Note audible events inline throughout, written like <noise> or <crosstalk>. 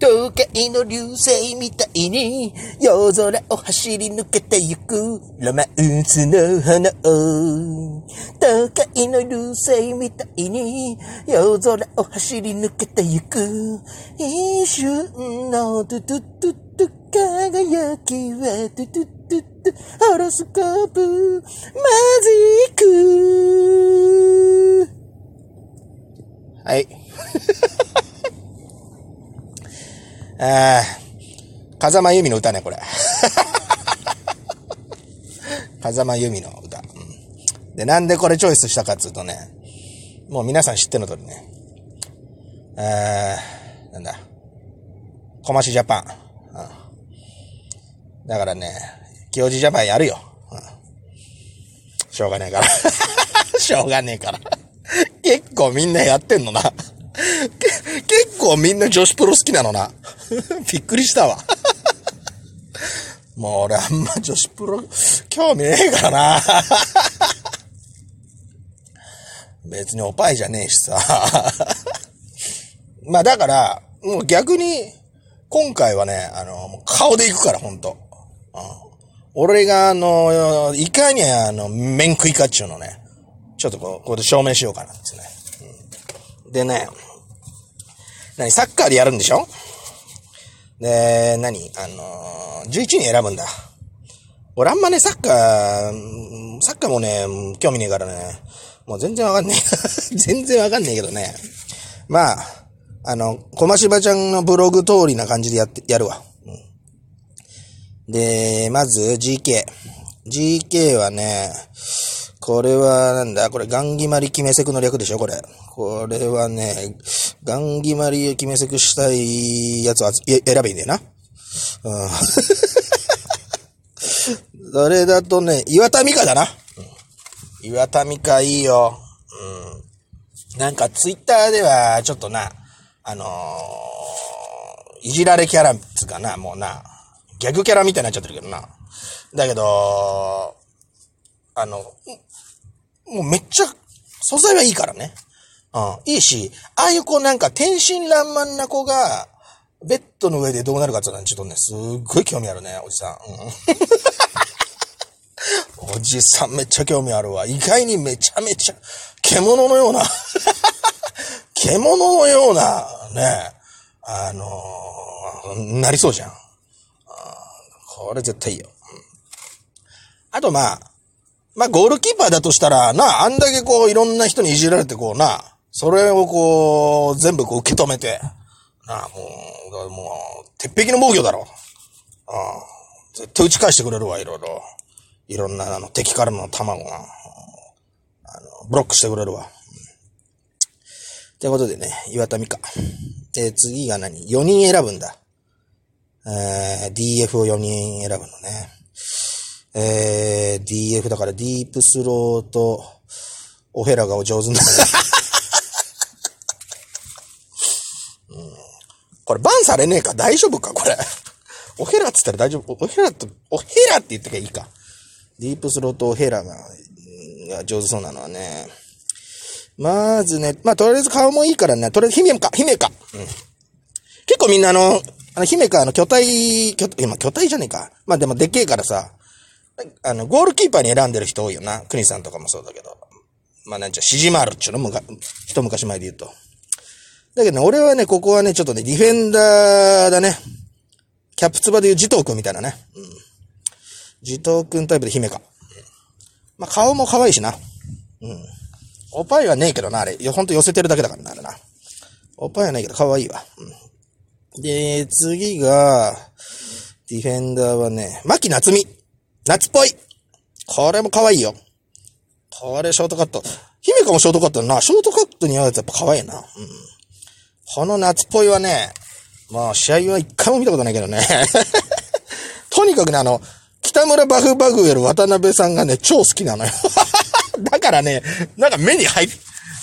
都会の流星みたいに夜空を走り抜けてゆくロマンスの花を都会の流星みたいに夜空を走り抜けてゆく一瞬のトゥトゥトゥトゥ輝きはトゥトゥトゥトゥ horoscope magicはい。ああ、風間由美の歌ね、これ。<laughs> 風間由美の歌、うん。で、なんでこれチョイスしたかっつうとね、もう皆さん知っての通りね、あーなんだ、コマシジャパン。うん、だからね、清治ジャパンやるよ。うん、しょうがねえから。<laughs> しょうがねえから。結構みんなやってんのな。結構みんな女子プロ好きなのな。<laughs> びっくりしたわ。<laughs> もう俺あんま女子プロ興味ねえからな。<laughs> 別におぱいじゃねえしさ。まあだから、もう逆に、今回はね、あの、顔で行くから、ほんと。うん、俺が、あの、いかにあの、面食いかっちゅうのね、ちょっとこう、ここで証明しようかなってね。うん、でね、何、サッカーでやるんでしょ？で、何？あのー、11人選ぶんだ。俺あんまね、サッカー、サッカーもね、興味ねえからね、もう全然わかんねえ。<laughs> 全然わかんねえけどね。まあ、あの、小ましばちゃんのブログ通りな感じでやって、やるわ。うん、で、まず GK。GK はね、これは、なんだ？これ、ガンギマリ決めセクの略でしょ？これ。これはね、ガンギマリを決めセクしたいやつを選べいいんだよな。うん。<laughs> それだとね、岩田美香だな。うん、岩田美香いいよ。うん。なんか、ツイッターでは、ちょっとな、あのー、いじられキャラつかな、もうな、ギャグキャラみたいになっちゃってるけどな。だけど、あの、もうめっちゃ、素材はいいからね。うん。いいし、ああいう子なんか天真爛漫な子が、ベッドの上でどうなるかってのはちょっとね、すっごい興味あるね、おじさん。うん、<laughs> おじさんめっちゃ興味あるわ。意外にめちゃめちゃ、獣のような <laughs> 獣のような、ね、あのー、なりそうじゃん。これ絶対いいよ。あとまあ、まあ、ゴールキーパーだとしたら、な、あんだけこう、いろんな人にいじられてこうな、それをこう、全部こう受け止めて、なあ、もう、もう、鉄壁の防御だろ。ああ、絶対打ち返してくれるわ、いろいろ。いろんな、あの、敵からの卵が、あの、ブロックしてくれるわ。ということでね、岩田美香。で、次が何 ?4 人選ぶんだ。えー、DF を4人選ぶのね。えー、DF だからディープスローと、オヘラがお上手なうん。これバンされねえか？大丈夫か？これ。オヘラって言ったら大丈夫。オヘラと、オヘラって言ってきゃいいか。ディープスローとオヘラが、が上手そうなのはね。まずね、まあ、とりあえず顔もいいからね、とりあえず姫か、姫か。うん。結構みんなあの、あの、姫か、あの、巨体、巨、今、巨体じゃねえか。まあでもでっけえからさ、あの、ゴールキーパーに選んでる人多いよな。クニさんとかもそうだけど。まあなんちゃ、シジマールっちゅうのむか、一昔前で言うと。だけどね、俺はね、ここはね、ちょっとね、ディフェンダーだね。キャプツバで言うジトー君みたいなね。うん。ジトー君タイプで姫か。まあ顔も可愛いしな。うん。おっぱいはねえけどな、あれ。ほんと寄せてるだけだからな、あれな。おっぱいはないけど可愛いわ。うん。で、次が、ディフェンダーはね、牧夏美。夏っぽい。これも可愛いよ。これショートカット。姫香もショートカットな。ショートカットに合うやつやっぱ可愛いな。うん。この夏っぽいはね、まあ試合は一回も見たことないけどね。<laughs> とにかくね、あの、北村バフバグエル渡辺さんがね、超好きなのよ。<laughs> だからね、なんか目に入、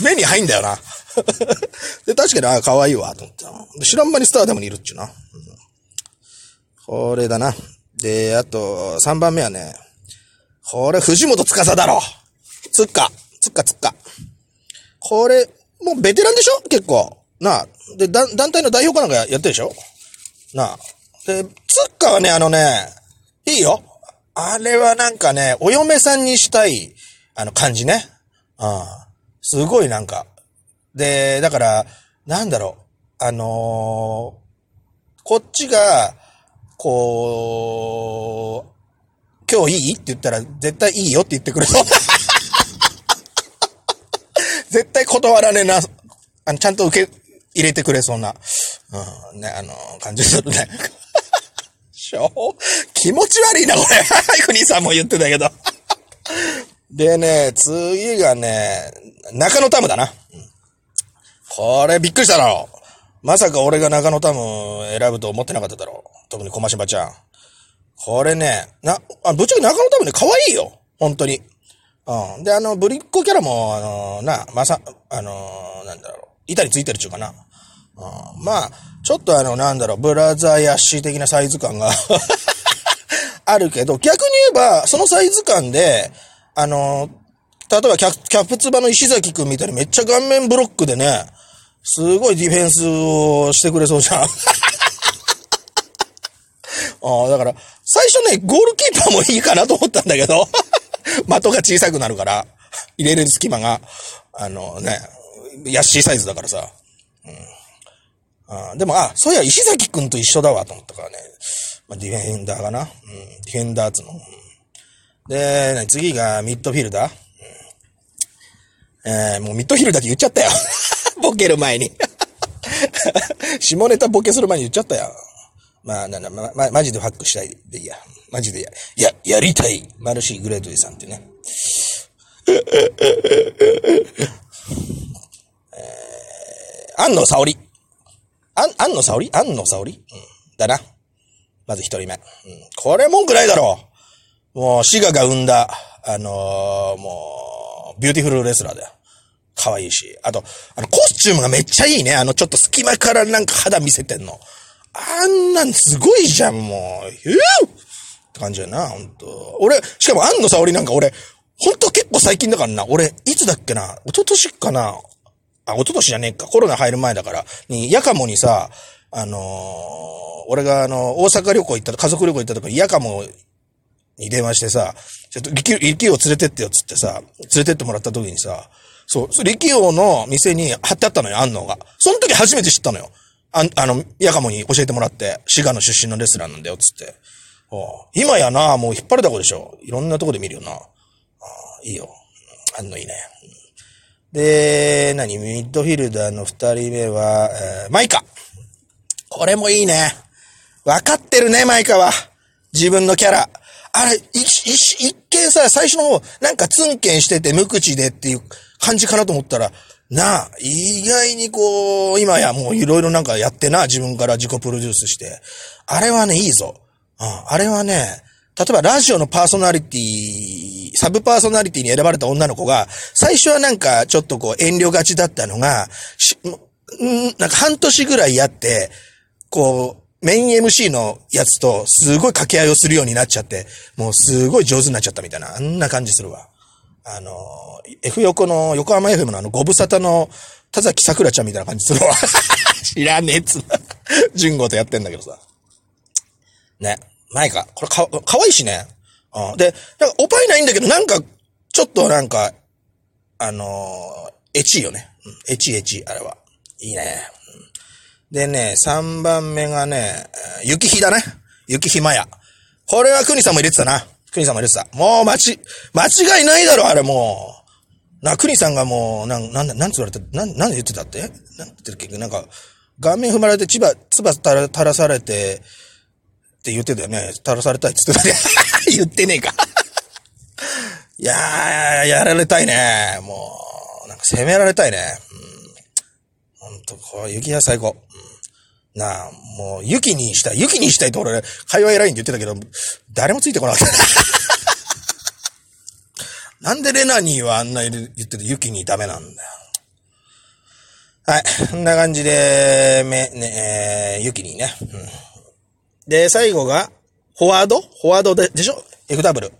目に入んだよな。<laughs> で、確かに、ああ、可愛いわ、と思って。知らん間にスターでもにいるっちゅうな。うん、これだな。で、あと、3番目はね、これ、藤本司だろ。つっか、つっかつっか。これ、もうベテランでしょ？結構。なあ。で、団体の代表かなんかやってるでしょ？なあ。で、つっかはね、あのね、いいよ。あれはなんかね、お嫁さんにしたい、あの感じね。うん。すごいなんか。で、だから、なんだろう。あのー、こっちが、こう、今日いい？って言ったら、絶対いいよって言ってくれそう。<laughs> 絶対断らねえな。あの、ちゃんと受け入れてくれそうな、うん、ね、あの、感じするね。しょ気持ち悪いな、これ。ふにさんも言ってたけど。でね、次がね、中野タムだな。これびっくりしただろ。まさか俺が中野タム選ぶと思ってなかっただろう。特に小ましばちゃん。これね、な、あ、ぶっちゃけ中野タムね、可愛いよ。本当に。うん。で、あの、ぶりっ子キャラも、あのー、な、まさ、あのー、なんだろう。板についてるっちゅうかな。うん、まあ、ちょっとあの、なんだろう、ブラザーヤッシー的なサイズ感が <laughs> あるけど、逆に言えば、そのサイズ感で、あの、例えばキャキャプツバの石崎くんみたいにめっちゃ顔面ブロックでね、すごいディフェンスをしてくれそうじゃん。<laughs> ああ、だから、最初ね、ゴールキーパーもいいかなと思ったんだけど、<laughs> 的が小さくなるから、入れる隙間が、あのね、安いサイズだからさ。うん。あでも、あ、そういや、石崎くんと一緒だわと思ったからね。まあ、ディフェンダーかな。うん。ディフェンダーつの。うん、で、次がミッドフィルダー。うん、えー、もうミッドフィルダーって言っちゃったよ。<laughs> ボケる前に <laughs> 下ネタボケする前に言っちゃったよ。まあ、な、な、ま、ま、マジでファックしたいでいいや。マジでや、や、やりたい。マルシー・グレートリーさんってね。<laughs> えー、安納サオリ。あん、安納サオリ？安納サオリ？うん。だな。まず一人目。うん。これ文句ないだろう。もう、滋賀が生んだ、あのー、もう、 beautiful wrestler だよ。可愛いし。あと、あの、コスチュームがめっちゃいいね。あの、ちょっと隙間からなんか肌見せてんの。あんなんすごいじゃん、もう。ヒューって感じだな、ほんと。俺、しかも安野沙織なんか俺、ほんと結構最近だからな。俺、いつだっけな？一昨年かな？あ、一昨年じゃねえか。コロナ入る前だから、に、やかもにさ、あのー、俺があの、大阪旅行行った、家族旅行行った時に、やかもに電話してさ、ちょっと力、力を連れてってよっつってさ、連れてってもらった時にさ、そう、力王の店に貼ってあったのよ、安納が。その時初めて知ったのよ。ああの、やかもに教えてもらって、滋賀の出身のレスラーなんだよ、つって。今やな、もう引っ張るだこでしょ。いろんなとこで見るよな。いいよ。あんのいいね。で、何？ミッドフィルダーの二人目は、えー、マイカ。これもいいね。わかってるね、マイカは。自分のキャラ。あれ、一、一、一見さ、最初の方、なんかツンケンしてて無口でっていう感じかなと思ったら、なあ、意外にこう、今やもういろいろなんかやってな、自分から自己プロデュースして。あれはね、いいぞ。うん、あれはね、例えばラジオのパーソナリティ、サブパーソナリティに選ばれた女の子が、最初はなんかちょっとこう遠慮がちだったのが、んなんか半年ぐらいやって、こう、メイン MC のやつとすごい掛け合いをするようになっちゃって、もうすごい上手になっちゃったみたいな、あんな感じするわ。あの、F 横の、横浜 FM のあの、ご無沙汰の田崎桜ちゃんみたいな感じするわ。<laughs> 知らねえっつ。純子とやってんだけどさ。ね。ないか。これか、かわいいしね。うん。で、なんかおっぱいないんだけど、なんか、ちょっとなんか、あのー、エチいよね。うん。エチエチ、あれは。いいね。でね、3番目がね、雪日だね。雪ひまや。これはクニさんも入れてたな。クニさんも入れてた。もう、間ち、間違いないだろ、あれもう。な、クニさんがもう、なん、なんなんつ言われて、なん、なんで言ってたって？なんて言ってるっけ？なんか、顔面踏まれて、千葉、つば垂ら垂らされて、って言ってたよね。垂らされたいって言ってたね。<laughs> 言ってねえかいやー、やられたいね。もう、なんか攻められたいね。うん。ほんと、こう、雪は最高。うん、なあ、もう、雪にしたい。雪にしたいと俺、会話偉いんって言ってたけど、誰もついてこなかった。<laughs> なんでレナニーはあんな言ってて雪にダメなんだよ。はい。こんな感じで、め、ね、えー、雪にね。うんで、最後が、フォワード？フォワードで、でしょ ?FW。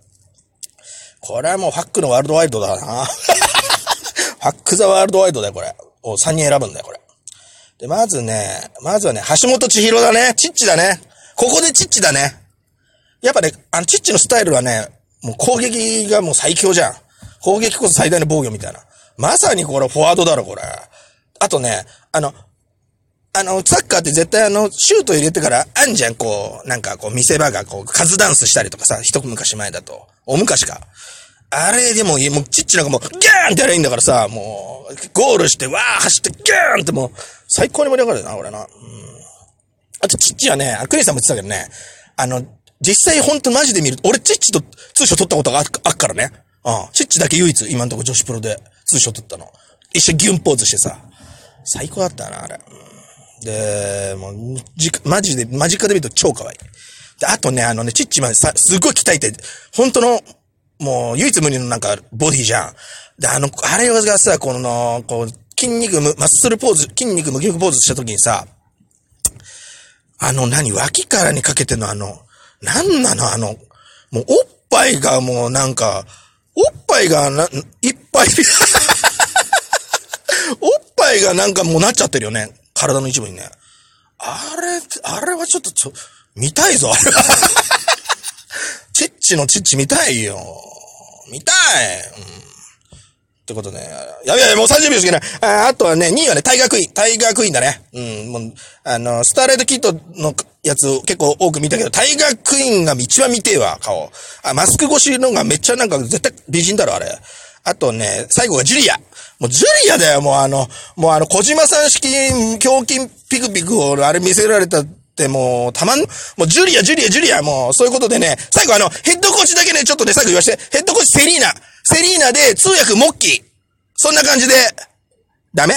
これはもうファックのワールドワイドだな。<laughs> ファックザワールドワイドだよ、これ。お、3人選ぶんだよ、これ。で、まずね、まずはね、橋本千尋だね。チッチだね。ここでチッチだね。やっぱね、あの、チッチのスタイルはね、もう攻撃がもう最強じゃん。攻撃こそ最大の防御みたいな。まさにこれフォワードだろ、これ。あとね、あの、あの、サッカーって絶対あの、シュート入れてからあんじゃん、こう、なんかこう、見せ場がこう、カズダンスしたりとかさ、一昔前だと。お昔か。あれでも、いもう、ちっちなんかもう、ギャーンってやればいいんだからさ、もう、ゴールして、わー走って、ギャーンってもう、最高に盛り上がるよな、俺な。あと、ちっちはね、クリスさんも言ってたけどね、あの、実際ほんとマジで見る俺、チッチとツーショ取ったことがああっからね。うん。チッチだけ唯一、今んとこ女子プロでツーショ取ったの。一緒ギュンポーズしてさ。最高だったな、あれ。うん、で、もう、じ、マジで、間近で見ると超可愛い。で、あとね、あのね、チッチまでさ、すごい鍛えて、本当の、もう、唯一無二のなんか、ボディじゃん。で、あの、あれがさ、この、こう、筋肉むマッスルポーズ、筋肉ムキムキポーズした時にさ、あの、何、脇からにかけてのあの、なんなのあの、もうおっぱいがもうなんか、おっぱいがな、いっぱい <laughs> おっぱいがなんかもうなっちゃってるよね。体の一部にね。あれ、あれはちょっとちょ、見たいぞ、あれは。<laughs> チッチのチッチ見たいよ。見たい。うんってことね。やべやべ、もう30秒しかない。ああとはね、2位はね、タイガークイーン。タイガークイーンだね。うん、もう、あの、スターレッドキットのやつ結構多く見たけど、タイガークイーンが一番見てえわ、顔。あ、マスク越しのがめっちゃなんか絶対美人だろ、あれ。あとね、最後がジュリア。もうジュリアだよ、もうあの、もうあの、小島さん式、胸筋ピクピクをあれ見せられたってもう、たまん、もうジュリア、ジュリア、ジュリア、もう、そういうことでね、最後あの、ヘッドコーチだけね、ちょっとね、最後言わして、ヘッドコーチセリーナ。セリーナで通訳モッキー。そんな感じで、ダメ？